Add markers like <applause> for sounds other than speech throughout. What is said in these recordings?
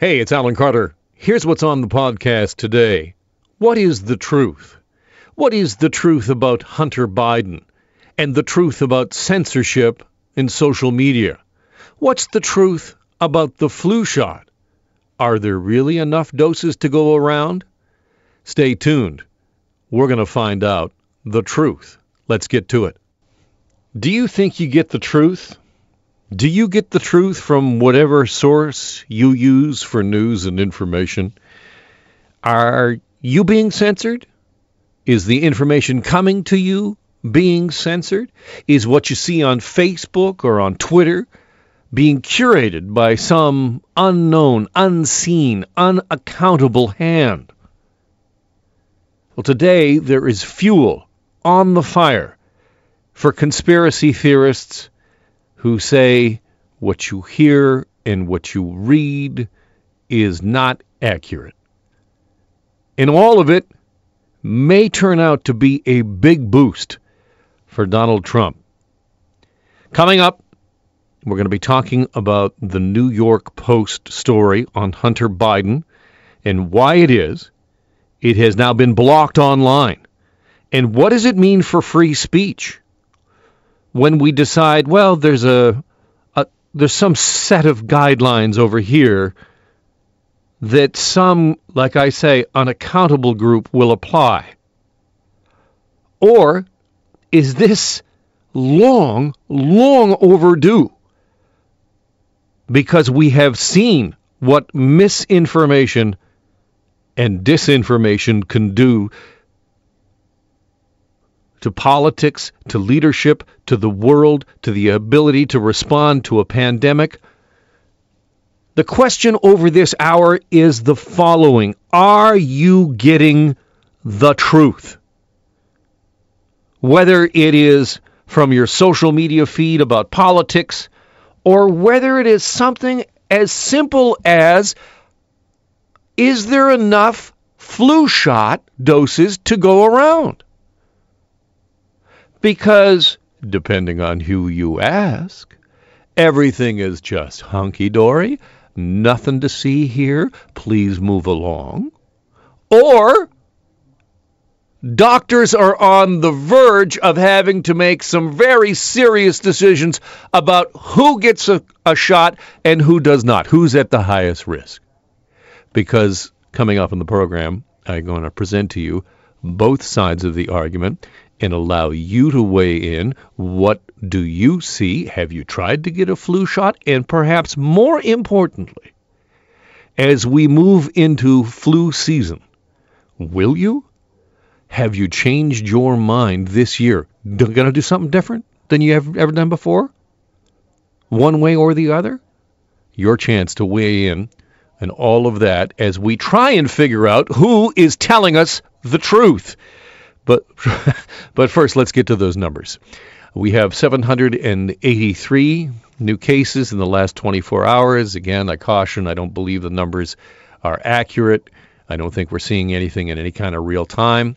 Hey, it's Alan Carter. Here's what's on the podcast today. What is the truth? What is the truth about Hunter Biden and the truth about censorship in social media? What's the truth about the flu shot? Are there really enough doses to go around? Stay tuned. We're going to find out the truth. Let's get to it. Do you think you get the truth? Do you get the truth from whatever source you use for news and information? Are you being censored? Is the information coming to you being censored? Is what you see on Facebook or on Twitter being curated by some unknown, unseen, unaccountable hand? Well, today there is fuel on the fire for conspiracy theorists who say what you hear and what you read is not accurate. And all of it may turn out to be a big boost for Donald Trump. Coming up, we're going to be talking about the New York Post story on Hunter Biden and why it is it has now been blocked online. And what does it mean for free speech? When we decide, well, there's a, a there's some set of guidelines over here that some, like I say, unaccountable group will apply? Or is this long, long overdue? Because we have seen what misinformation and disinformation can do to politics, to leadership, to the world, to the ability to respond to a pandemic. The question over this hour is the following Are you getting the truth? Whether it is from your social media feed about politics, or whether it is something as simple as is there enough flu shot doses to go around? Because, depending on who you ask, everything is just hunky dory, nothing to see here, please move along. Or doctors are on the verge of having to make some very serious decisions about who gets a, a shot and who does not, who's at the highest risk. Because coming up in the program, I'm going to present to you both sides of the argument and allow you to weigh in. What do you see? Have you tried to get a flu shot? And perhaps more importantly, as we move into flu season, will you? Have you changed your mind this year? Going to do something different than you have ever done before? One way or the other? Your chance to weigh in and all of that as we try and figure out who is telling us the truth. But <laughs> but first, let's get to those numbers. We have 783 new cases in the last 24 hours. Again, I caution, I don't believe the numbers are accurate. I don't think we're seeing anything in any kind of real time.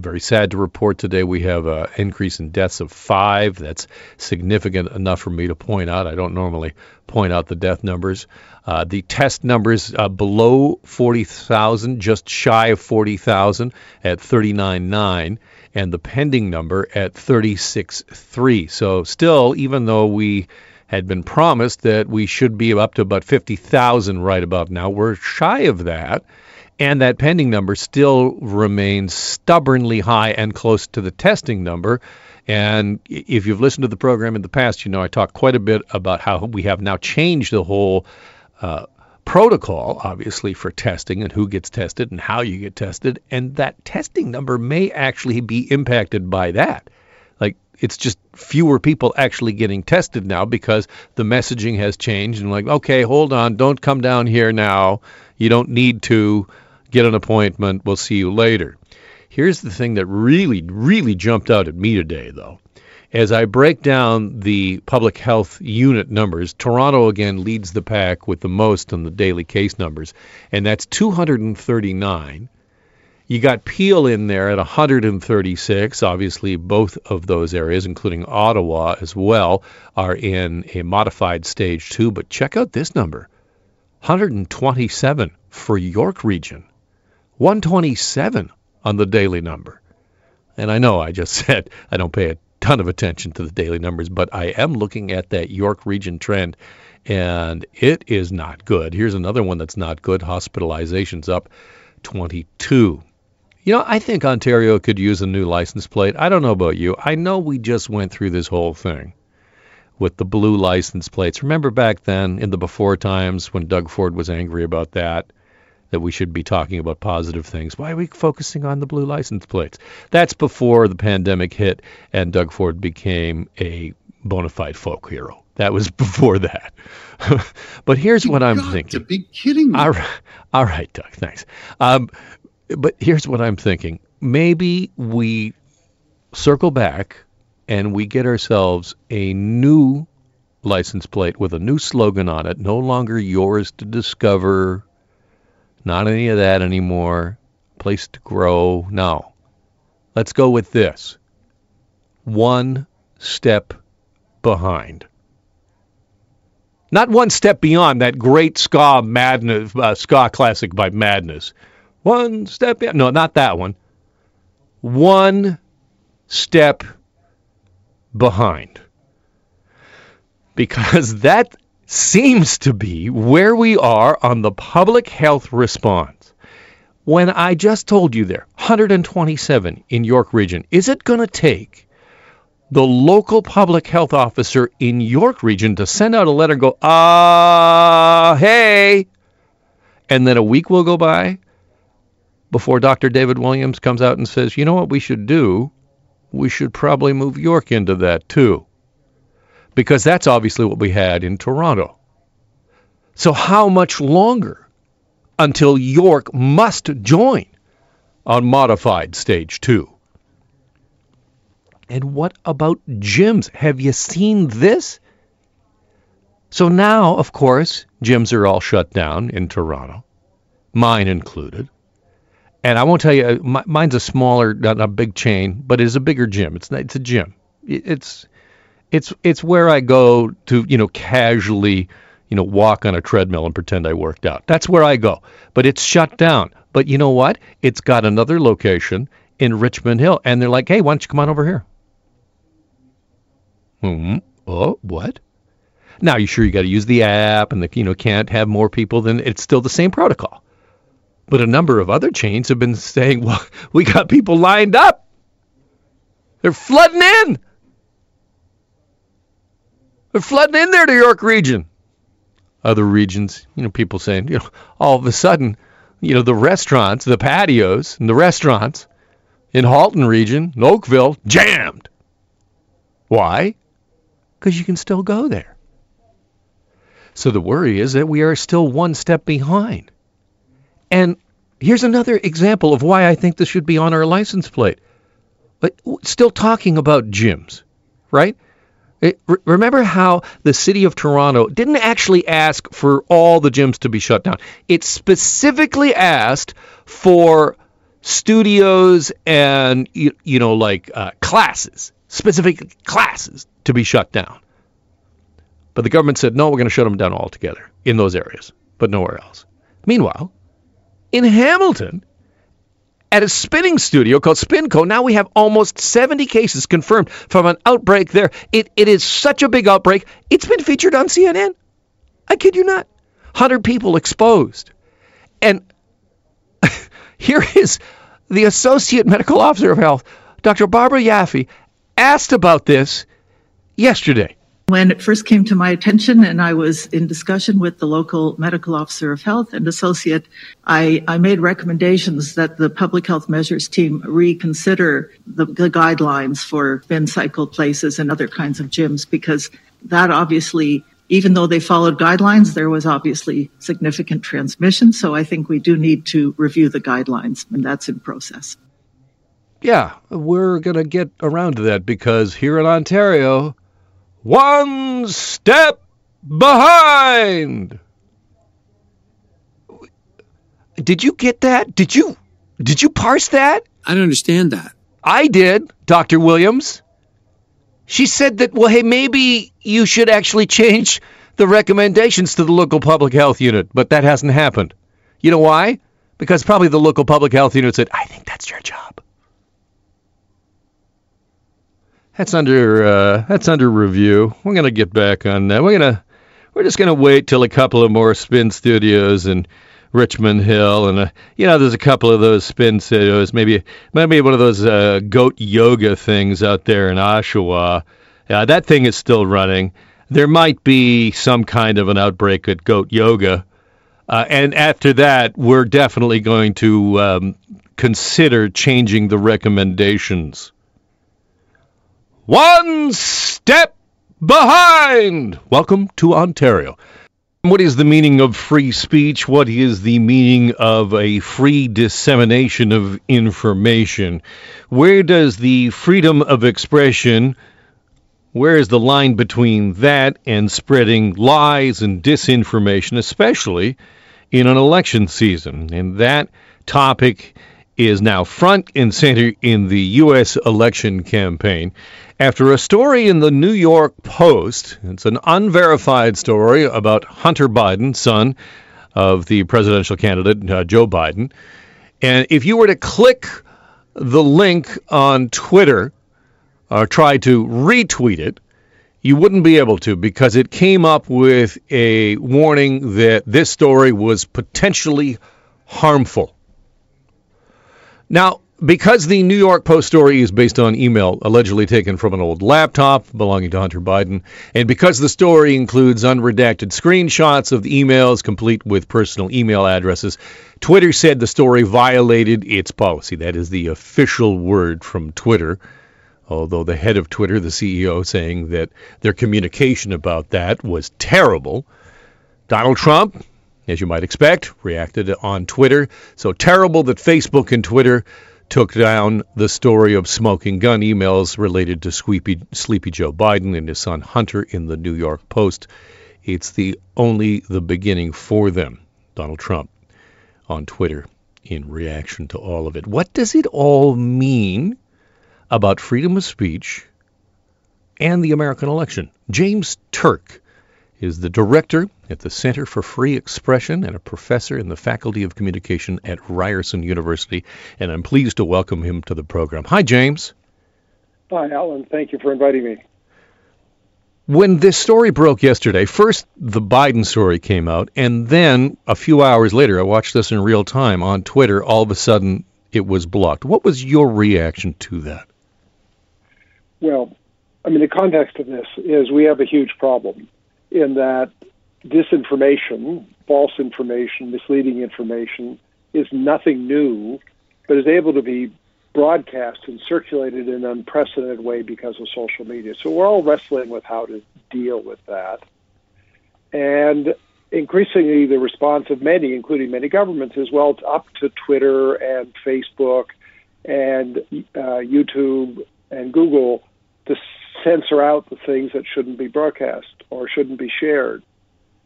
Very sad to report today we have an increase in deaths of five. That's significant enough for me to point out. I don't normally point out the death numbers. Uh, the test numbers uh, below 40,000, just shy of 40,000 at 39.9, and the pending number at 36.3. So still, even though we had been promised that we should be up to about 50,000 right about now, we're shy of that. And that pending number still remains stubbornly high and close to the testing number. And if you've listened to the program in the past, you know I talk quite a bit about how we have now changed the whole uh, protocol, obviously, for testing and who gets tested and how you get tested. And that testing number may actually be impacted by that. Like, it's just fewer people actually getting tested now because the messaging has changed. And, like, okay, hold on, don't come down here now. You don't need to get an appointment. We'll see you later. Here's the thing that really, really jumped out at me today, though. As I break down the public health unit numbers, Toronto again leads the pack with the most on the daily case numbers, and that's 239. You got Peel in there at 136. Obviously, both of those areas, including Ottawa as well, are in a modified stage two. But check out this number 127 for York Region. 127 on the daily number. And I know I just <laughs> said I don't pay a ton of attention to the daily numbers, but I am looking at that York Region trend, and it is not good. Here's another one that's not good. Hospitalizations up 22. You know, I think Ontario could use a new license plate. I don't know about you. I know we just went through this whole thing with the blue license plates. Remember back then in the before times when Doug Ford was angry about that? That we should be talking about positive things. Why are we focusing on the blue license plates? That's before the pandemic hit and Doug Ford became a bona fide folk hero. That was <laughs> before that. <laughs> but here's you what I'm thinking. To be kidding me! All right, all right Doug. Thanks. Um, but here's what I'm thinking. Maybe we circle back and we get ourselves a new license plate with a new slogan on it. No longer yours to discover not any of that anymore. Place to grow. No. Let's go with this. One step behind. Not one step beyond that great ska madness, uh, ska classic by Madness. One step. No, not that one. One step behind. Because <laughs> that seems to be where we are on the public health response. When I just told you there, 127 in York Region, is it going to take the local public health officer in York Region to send out a letter and go, ah, uh, hey, and then a week will go by before Dr. David Williams comes out and says, you know what we should do? We should probably move York into that too because that's obviously what we had in Toronto. So, how much longer until York must join on modified stage two? And what about gyms? Have you seen this? So now, of course, gyms are all shut down in Toronto, mine included. And I won't tell you, uh, mine's a smaller, not a big chain, but it is a bigger gym. It's it's a gym. It's it's it's where I go to you know casually you know walk on a treadmill and pretend I worked out. That's where I go. But it's shut down. But you know what? It's got another location in Richmond Hill, and they're like, hey, why don't you come on over here? Hmm. Oh, what? Now you sure you got to use the app, and the you know can't have more people than it's still the same protocol. But a number of other chains have been saying, well, <laughs> we got people lined up. They're flooding in. They're flooding in there to York region. Other regions, you know, people saying, you know, all of a sudden, you know, the restaurants, the patios, and the restaurants in Halton region, Oakville, jammed. Why? Because you can still go there. So the worry is that we are still one step behind. And here's another example of why I think this should be on our license plate. But still talking about gyms, right? Remember how the city of Toronto didn't actually ask for all the gyms to be shut down. It specifically asked for studios and you, you know like uh, classes, specific classes to be shut down. But the government said no, we're going to shut them down altogether in those areas, but nowhere else. Meanwhile, in Hamilton, at a spinning studio called Spinco. Now we have almost 70 cases confirmed from an outbreak there. It, it is such a big outbreak. It's been featured on CNN. I kid you not. 100 people exposed. And <laughs> here is the Associate Medical Officer of Health, Dr. Barbara Yaffe, asked about this yesterday. When it first came to my attention and I was in discussion with the local medical officer of health and associate, I, I made recommendations that the public health measures team reconsider the, the guidelines for bin cycle places and other kinds of gyms because that obviously even though they followed guidelines, there was obviously significant transmission. So I think we do need to review the guidelines, and that's in process. Yeah, we're going to get around to that because here in Ontario, one step behind. Did you get that? Did you did you parse that? I don't understand that. I did, Dr. Williams. She said that well hey maybe you should actually change the recommendations to the local public health unit, but that hasn't happened. You know why? Because probably the local public health unit said, I think that's your job. That's under uh, that's under review. We're gonna get back on that. We're gonna we're just gonna wait till a couple of more spin studios and Richmond Hill, and uh, you know, there's a couple of those spin studios. Maybe maybe one of those uh, goat yoga things out there in Oshawa. Yeah, that thing is still running. There might be some kind of an outbreak at Goat Yoga, uh, and after that, we're definitely going to um, consider changing the recommendations. One step behind. Welcome to Ontario. What is the meaning of free speech? What is the meaning of a free dissemination of information? Where does the freedom of expression, where is the line between that and spreading lies and disinformation, especially in an election season? And that topic is now front and center in the U.S. election campaign after a story in the New York Post. It's an unverified story about Hunter Biden, son of the presidential candidate uh, Joe Biden. And if you were to click the link on Twitter or try to retweet it, you wouldn't be able to because it came up with a warning that this story was potentially harmful. Now, because the New York Post story is based on email allegedly taken from an old laptop belonging to Hunter Biden, and because the story includes unredacted screenshots of the emails complete with personal email addresses, Twitter said the story violated its policy. That is the official word from Twitter. Although the head of Twitter, the CEO, saying that their communication about that was terrible. Donald Trump, as you might expect, reacted on Twitter. So terrible that Facebook and Twitter took down the story of smoking gun emails related to Sleepy, Sleepy Joe Biden and his son Hunter in the New York Post. It's the only the beginning for them, Donald Trump on Twitter in reaction to all of it. What does it all mean about freedom of speech and the American election? James Turk is the director at the Center for Free Expression and a professor in the Faculty of Communication at Ryerson University. And I'm pleased to welcome him to the program. Hi, James. Hi, Alan. Thank you for inviting me. When this story broke yesterday, first the Biden story came out, and then a few hours later, I watched this in real time on Twitter. All of a sudden, it was blocked. What was your reaction to that? Well, I mean, the context of this is we have a huge problem in that disinformation, false information, misleading information is nothing new, but is able to be broadcast and circulated in an unprecedented way because of social media. So we're all wrestling with how to deal with that. And increasingly, the response of many, including many governments, is well, it's up to Twitter and Facebook and uh, YouTube and Google to censor out the things that shouldn't be broadcast or shouldn't be shared.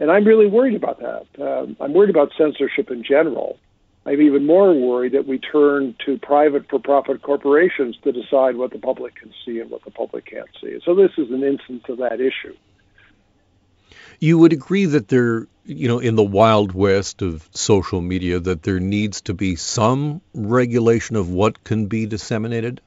And I'm really worried about that. Um, I'm worried about censorship in general. I'm even more worried that we turn to private for profit corporations to decide what the public can see and what the public can't see. So this is an instance of that issue. You would agree that there, you know, in the wild west of social media, that there needs to be some regulation of what can be disseminated?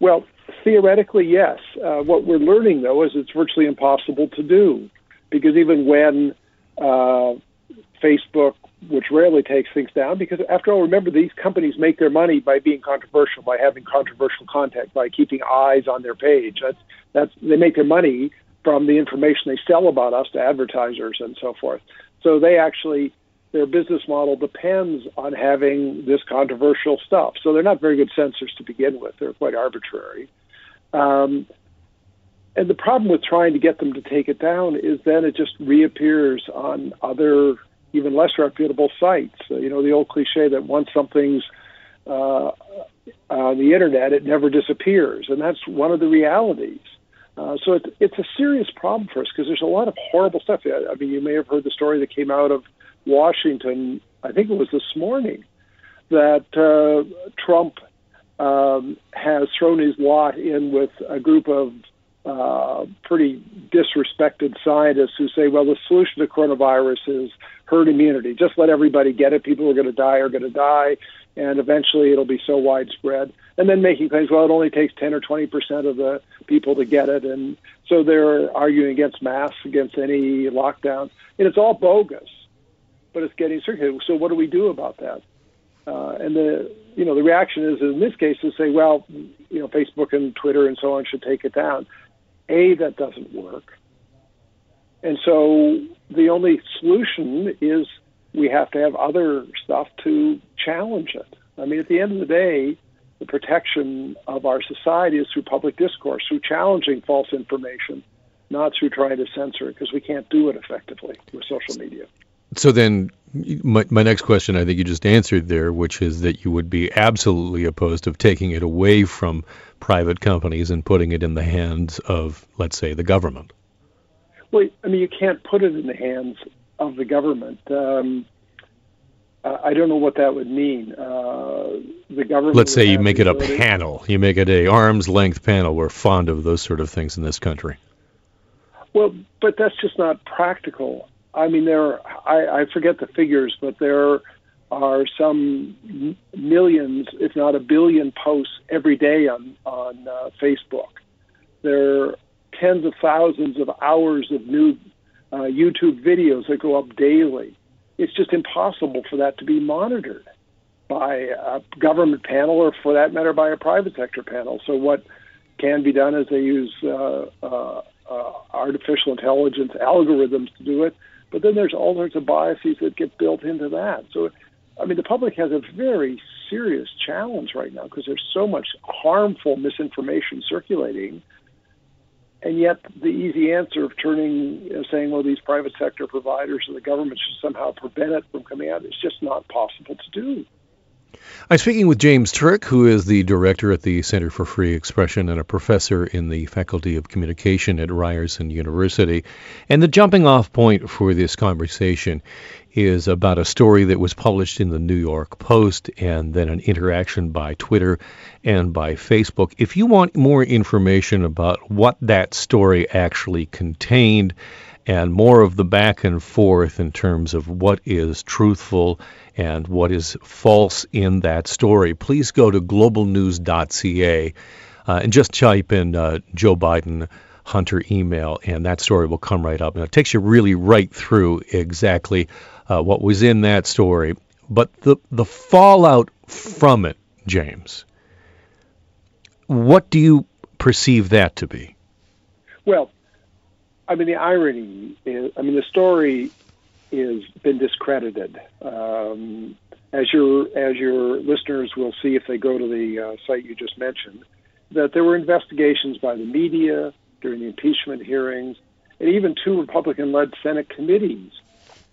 Well, theoretically, yes. Uh, what we're learning, though, is it's virtually impossible to do because even when uh, Facebook, which rarely takes things down, because after all, remember these companies make their money by being controversial, by having controversial content, by keeping eyes on their page. That's that's they make their money from the information they sell about us to advertisers and so forth. So they actually their business model depends on having this controversial stuff. So they're not very good censors to begin with. They're quite arbitrary. Um, and the problem with trying to get them to take it down is then it just reappears on other, even less reputable sites. You know, the old cliche that once something's uh, on the internet, it never disappears. And that's one of the realities. Uh, so it's, it's a serious problem for us because there's a lot of horrible stuff. I mean, you may have heard the story that came out of Washington, I think it was this morning, that uh, Trump um, has thrown his lot in with a group of uh, pretty disrespected scientists who say, well, the solution to coronavirus is herd immunity. Just let everybody get it. People who are going to die are going to die, and eventually it'll be so widespread. And then making claims, well, it only takes 10 or 20 percent of the people to get it, and so they're arguing against masks, against any lockdown, and it's all bogus. But it's getting circulated. So what do we do about that? Uh, and the you know the reaction is in this case to say, well, you know, Facebook and Twitter and so on should take it down. A, that doesn't work. And so the only solution is we have to have other stuff to challenge it. I mean, at the end of the day, the protection of our society is through public discourse, through challenging false information, not through trying to censor it, because we can't do it effectively with social media. So then, my, my next question, I think you just answered there, which is that you would be absolutely opposed of taking it away from private companies and putting it in the hands of, let's say, the government. Well, I mean, you can't put it in the hands of the government. Um, I don't know what that would mean. Uh, the government. Let's say you make it a panel. You make it a arm's length panel. We're fond of those sort of things in this country. Well, but that's just not practical. I mean, there. I, I forget the figures, but there are some millions, if not a billion, posts every day on on uh, Facebook. There are tens of thousands of hours of new uh, YouTube videos that go up daily. It's just impossible for that to be monitored by a government panel, or for that matter, by a private sector panel. So what can be done is they use uh, uh, uh artificial intelligence algorithms to do it. But then there's all sorts of biases that get built into that. So I mean, the public has a very serious challenge right now because there's so much harmful misinformation circulating. And yet, the easy answer of turning, uh, saying, well, these private sector providers or the government should somehow prevent it from coming out, is just not possible to do. I'm speaking with James Turk, who is the director at the Center for Free Expression and a professor in the Faculty of Communication at Ryerson University. And the jumping off point for this conversation is about a story that was published in the New York Post and then an interaction by Twitter and by Facebook. If you want more information about what that story actually contained, and more of the back and forth in terms of what is truthful and what is false in that story, please go to globalnews.ca uh, and just type in uh, Joe Biden Hunter email, and that story will come right up. And it takes you really right through exactly uh, what was in that story. But the, the fallout from it, James, what do you perceive that to be? Well, I mean, the irony is, I mean, the story has been discredited. Um, as your as your listeners will see if they go to the uh, site you just mentioned, that there were investigations by the media during the impeachment hearings, and even two Republican-led Senate committees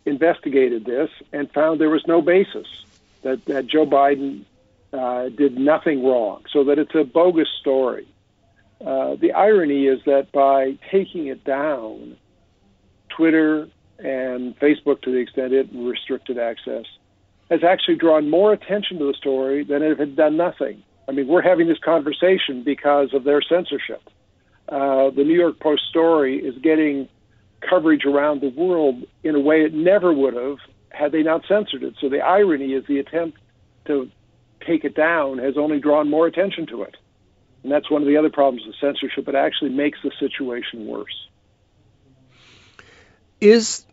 investigated this and found there was no basis that that Joe Biden uh, did nothing wrong, so that it's a bogus story. Uh, the irony is that by taking it down, Twitter and Facebook, to the extent it restricted access, has actually drawn more attention to the story than if it had done nothing. I mean, we're having this conversation because of their censorship. Uh, the New York Post story is getting coverage around the world in a way it never would have had they not censored it. So the irony is the attempt to take it down has only drawn more attention to it. And that's one of the other problems with censorship. It actually makes the situation worse. Is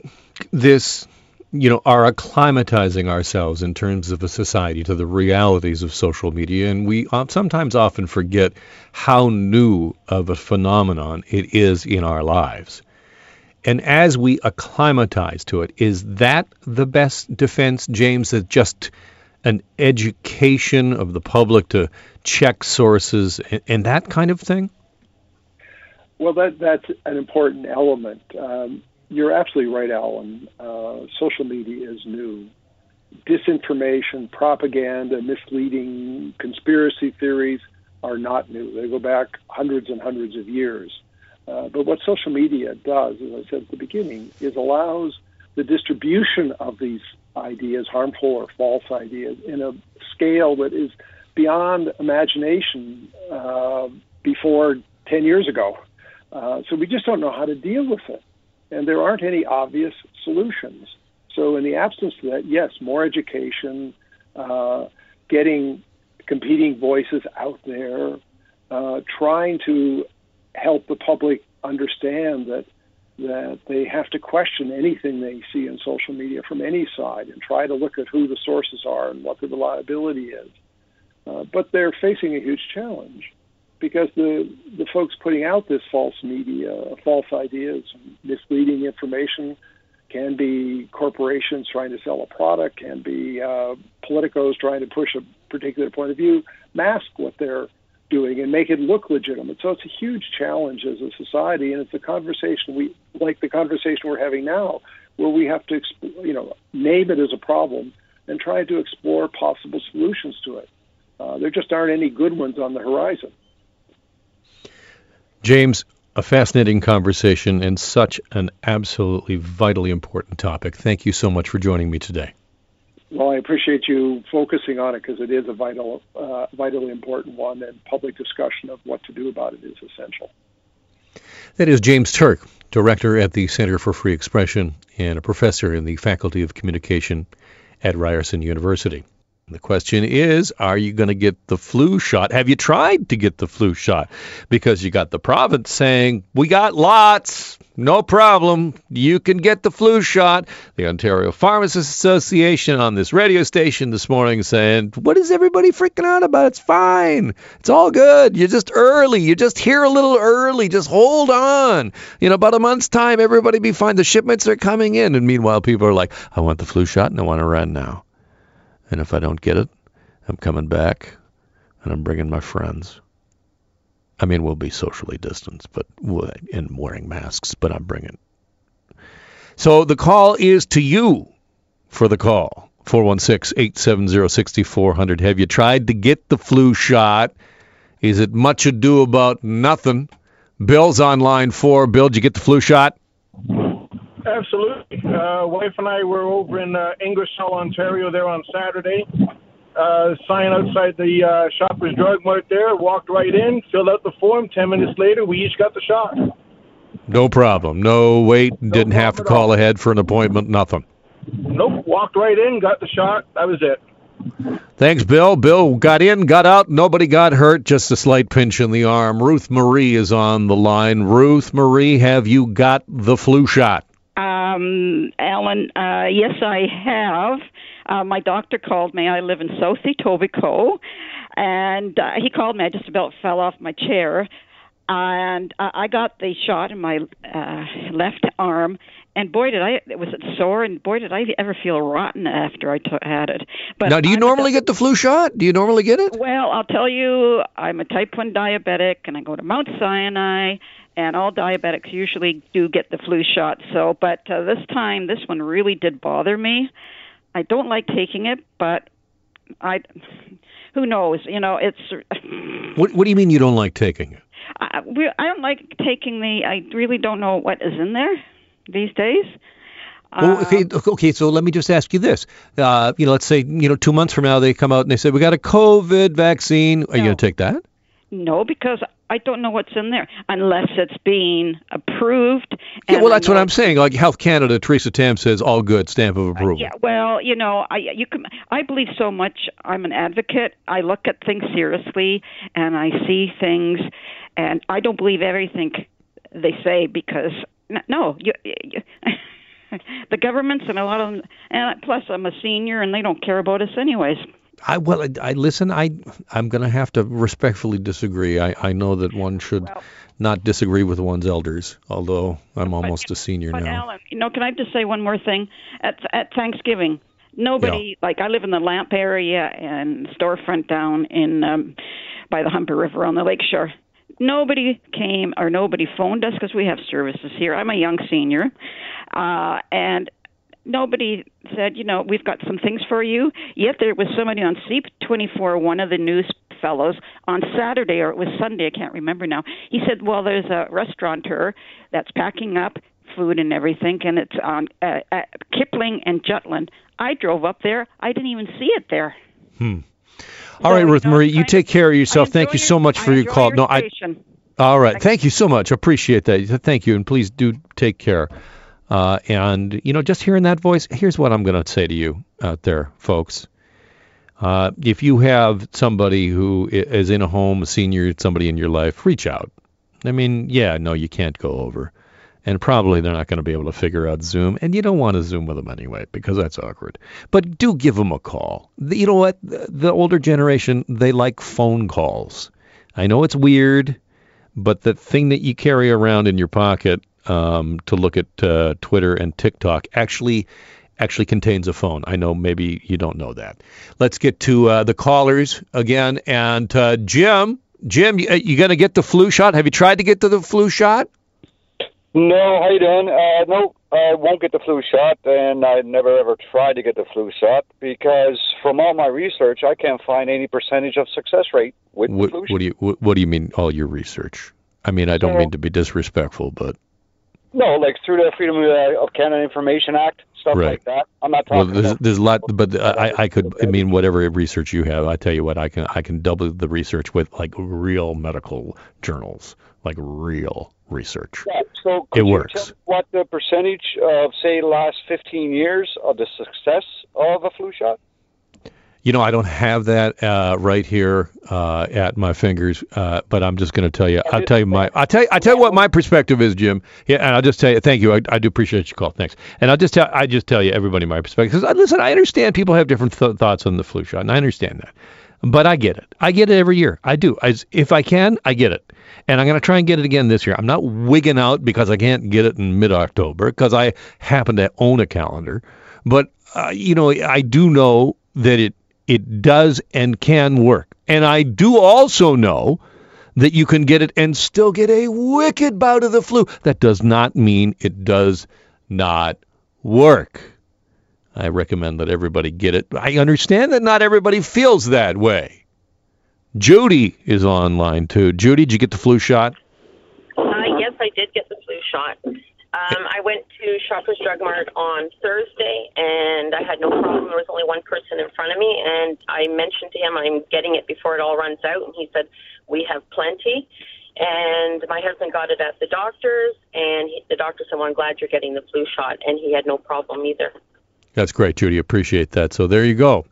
this, you know, our acclimatizing ourselves in terms of a society to the realities of social media? And we sometimes often forget how new of a phenomenon it is in our lives. And as we acclimatize to it, is that the best defense, James, that just an education of the public to check sources and, and that kind of thing? Well, that that's an important element. Um, you're absolutely right, Alan. Uh, social media is new. Disinformation, propaganda, misleading conspiracy theories are not new. They go back hundreds and hundreds of years. Uh, but what social media does, as I said at the beginning, is allows the distribution of these ideas, harmful or false ideas, in a scale that is beyond imagination uh, before 10 years ago. Uh, so we just don't know how to deal with it. And there aren't any obvious solutions. So, in the absence of that, yes, more education, uh, getting competing voices out there, uh, trying to help the public understand that that they have to question anything they see in social media from any side and try to look at who the sources are and what the reliability is. Uh, but they're facing a huge challenge because the the folks putting out this false media, false ideas, misleading information can be corporations trying to sell a product, can be uh, politicos trying to push a particular point of view, mask what they're doing and make it look legitimate. So it's a huge challenge as a society, and it's a conversation we like the conversation we're having now, where we have to, you know, name it as a problem and try to explore possible solutions to it. Uh, there just aren't any good ones on the horizon. James, a fascinating conversation and such an absolutely vitally important topic. Thank you so much for joining me today. Well, I appreciate you focusing on it because it is a vital, uh, vitally important one, and public discussion of what to do about it is essential. That is James Turk, director at the Center for Free Expression and a professor in the Faculty of Communication at Ryerson University. The question is, are you going to get the flu shot? Have you tried to get the flu shot? Because you got the province saying, we got lots, no problem. You can get the flu shot. The Ontario Pharmacists Association on this radio station this morning saying, what is everybody freaking out about? It's fine. It's all good. You're just early. You're just here a little early. Just hold on. You know, about a month's time, everybody be fine. The shipments are coming in. And meanwhile, people are like, I want the flu shot and I want to run now. And if I don't get it, I'm coming back and I'm bringing my friends. I mean, we'll be socially distanced, but and wearing masks, but I'm bringing. So the call is to you for the call. 416-870-6400. Have you tried to get the flu shot? Is it much ado about nothing? Bill's on line four. Bill, did you get the flu shot? Absolutely. Uh, wife and I were over in uh, Ingersoll, Ontario, there on Saturday. Uh, sign outside the uh, Shoppers Drug Mart there. Walked right in, filled out the form. Ten minutes later, we each got the shot. No problem. No wait. No didn't have to call ahead for an appointment. Nothing. Nope. Walked right in, got the shot. That was it. Thanks, Bill. Bill got in, got out. Nobody got hurt. Just a slight pinch in the arm. Ruth Marie is on the line. Ruth Marie, have you got the flu shot? Um, Alan, uh, yes, I have. Uh, my doctor called me. I live in South Etobicoke, and uh, he called me. I just about fell off my chair, and uh, I got the shot in my uh, left arm. And boy, did I! It was it sore, and boy, did I ever feel rotten after I t- had it. But now, do you I'm normally get the flu shot? Do you normally get it? Well, I'll tell you, I'm a type one diabetic, and I go to Mount Sinai and all diabetics usually do get the flu shot. So, but uh, this time, this one really did bother me. I don't like taking it, but I, who knows? You know, it's. <sighs> what What do you mean you don't like taking it? I, we, I don't like taking the. I really don't know what is in there these days. Well, okay, um, okay. So let me just ask you this: uh, you know, let's say you know two months from now they come out and they say we got a COVID vaccine. Are no. you going to take that? No, because I don't know what's in there unless it's being approved. yeah, well, that's what I'm saying. Like Health Canada, Theresa Tam says all good, stamp of approval. Uh, yeah, well, you know, I you can I believe so much. I'm an advocate. I look at things seriously, and I see things, and I don't believe everything they say because no, you. you <laughs> the governments and a lot of them, and plus I'm a senior and they don't care about us anyways. I well, I, I listen. I I'm going to have to respectfully disagree. I I know that one should well, not disagree with one's elders, although I'm almost but, a senior but now. Alan, you know, can I just say one more thing? At at Thanksgiving, nobody yeah. like I live in the Lamp area and storefront down in um by the Humber River on the lakeshore. Nobody came or nobody phoned us because we have services here. I'm a young senior, uh, and nobody said, you know, we've got some things for you. Yet there was somebody on CP24, one of the news fellows, on Saturday or it was Sunday, I can't remember now. He said, well, there's a restaurateur that's packing up food and everything, and it's on uh, uh, Kipling and Jutland. I drove up there. I didn't even see it there. Hmm. All so, right, Ruth you know, Marie, you take care of yourself. Thank you so much for your call. Your no, I All right. Thank you so much. Appreciate that. Thank you, and please do take care. Uh, and you know, just hearing that voice, here's what I'm going to say to you out there, folks. Uh, if you have somebody who is in a home, a senior, somebody in your life, reach out. I mean, yeah, no, you can't go over. And probably they're not going to be able to figure out Zoom. And you don't want to Zoom with them anyway because that's awkward. But do give them a call. You know what? The older generation, they like phone calls. I know it's weird, but the thing that you carry around in your pocket um, to look at uh, Twitter and TikTok actually actually contains a phone. I know maybe you don't know that. Let's get to uh, the callers again. And uh, Jim, Jim, you, uh, you going to get the flu shot? Have you tried to get to the flu shot? No, how you doing? Uh, no, I won't get the flu shot, and I never ever tried to get the flu shot because from all my research, I can't find any percentage of success rate with what, the flu what do you what, what, do you mean all your research? I mean, I don't mean to be disrespectful, but no, like through the Freedom of uh, Canada Information Act, stuff right. like that. I'm not talking. Well, there's, there's a lot, but I, I could. I mean, whatever research you have, I tell you what, I can I can double the research with like real medical journals, like real research. Yeah, so it works. what the percentage of say last 15 years of the success of a flu shot? You know, I don't have that uh, right here uh, at my fingers, uh, but I'm just going to tell you. I'll tell you my. I tell you. I tell you what my perspective is, Jim. Yeah, and I'll just tell you. Thank you. I, I do appreciate your call. Thanks. And I'll just tell. I just tell you everybody my perspective. Because listen, I understand people have different th- thoughts on the flu shot, and I understand that. But I get it. I get it every year. I do. I, if I can, I get it. And I'm going to try and get it again this year. I'm not wigging out because I can't get it in mid-October because I happen to own a calendar. But uh, you know, I do know that it it does and can work. And I do also know that you can get it and still get a wicked bout of the flu. That does not mean it does not work. I recommend that everybody get it. I understand that not everybody feels that way. Judy is online too. Judy, did you get the flu shot? Uh, yes, I did get the flu shot. Um, I went to Shoppers Drug Mart on Thursday, and I had no problem. There was only one person in front of me, and I mentioned to him I'm getting it before it all runs out, and he said we have plenty. And my husband got it at the doctor's, and he, the doctor said, "Well, I'm glad you're getting the flu shot," and he had no problem either. That's great, Judy. Appreciate that. So there you go.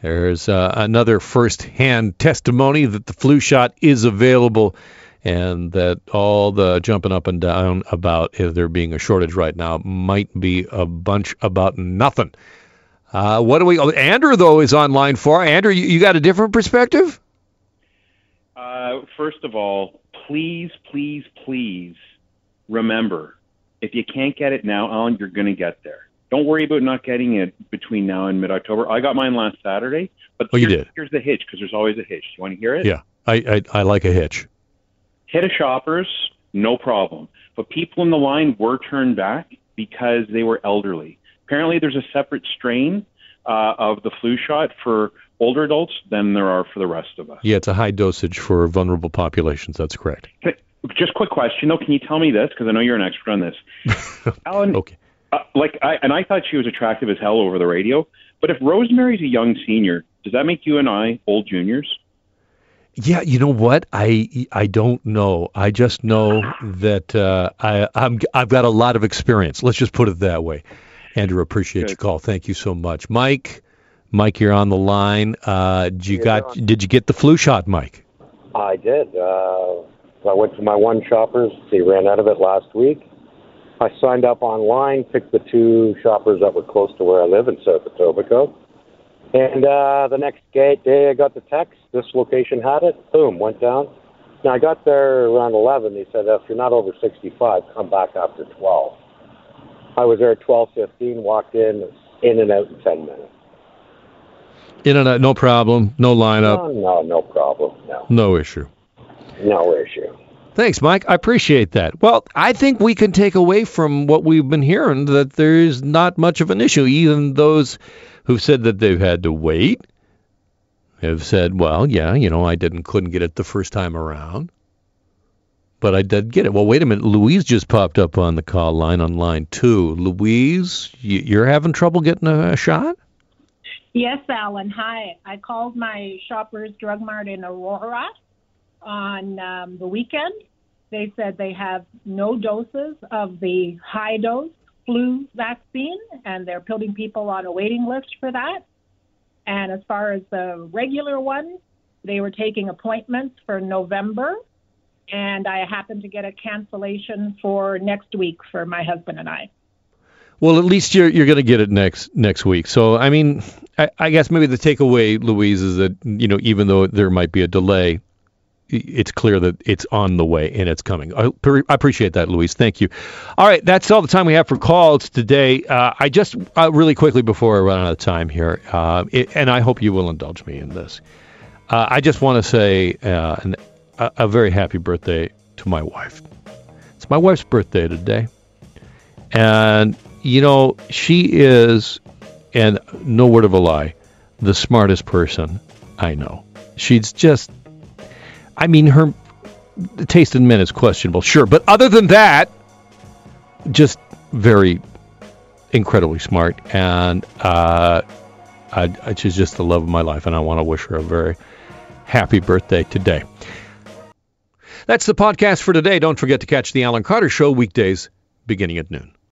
There's uh, another first-hand testimony that the flu shot is available and that all the jumping up and down about if there being a shortage right now might be a bunch about nothing. Uh, what do we? Oh, Andrew though is on line four. Andrew, you, you got a different perspective? Uh, first of all, please, please, please remember if you can't get it now, Alan, you're going to get there. Don't worry about not getting it between now and mid-October. I got mine last Saturday, but oh, you did. Here's the hitch because there's always a hitch. You want to hear it? Yeah, I, I I like a hitch. Hit a shoppers, no problem. But people in the line were turned back because they were elderly. Apparently, there's a separate strain uh, of the flu shot for older adults than there are for the rest of us. Yeah, it's a high dosage for vulnerable populations. That's correct. Just quick question though, can you tell me this because I know you're an expert on this, <laughs> Alan? okay. Uh, like, I, and I thought she was attractive as hell over the radio. But if Rosemary's a young senior, does that make you and I old juniors? Yeah, you know what? I I don't know. I just know that uh, I I'm I've got a lot of experience. Let's just put it that way. Andrew, appreciate Good. your call. Thank you so much, Mike. Mike, you're on the line. Uh, did you got? On. Did you get the flu shot, Mike? I did. Uh, I went to my one shoppers. They ran out of it last week. I signed up online, picked the two shoppers that were close to where I live in South Etobicoke and uh, the next day, I got the text. This location had it. Boom, went down. Now I got there around 11. They said if you're not over 65, come back after 12. I was there at 12:15. Walked in, in and out in 10 minutes. In and out, no problem, no lineup. No, no, no problem. No. No issue. No issue. Thanks, Mike. I appreciate that. Well, I think we can take away from what we've been hearing that there's not much of an issue. Even those who've said that they've had to wait have said, well, yeah, you know, I didn't couldn't get it the first time around, but I did get it. Well, wait a minute, Louise just popped up on the call line on line two. Louise, you're having trouble getting a shot? Yes, Alan. Hi. I called my Shoppers Drug Mart in Aurora on um, the weekend, They said they have no doses of the high dose flu vaccine, and they're putting people on a waiting list for that. And as far as the regular one, they were taking appointments for November, and I happened to get a cancellation for next week for my husband and I. Well, at least you're you're going to get it next next week. So, I mean, I, I guess maybe the takeaway, Louise, is that you know even though there might be a delay, it's clear that it's on the way and it's coming. I, I appreciate that, Louise. Thank you. All right, that's all the time we have for calls today. Uh, I just uh, really quickly before I run out of time here, uh, it, and I hope you will indulge me in this. Uh, I just want to say uh, an, a, a very happy birthday to my wife. It's my wife's birthday today, and you know she is, and no word of a lie, the smartest person I know. She's just I mean, her taste in men is questionable, sure, but other than that, just very incredibly smart, and uh, I, I, she's just the love of my life, and I want to wish her a very happy birthday today. That's the podcast for today. Don't forget to catch the Alan Carter Show weekdays beginning at noon.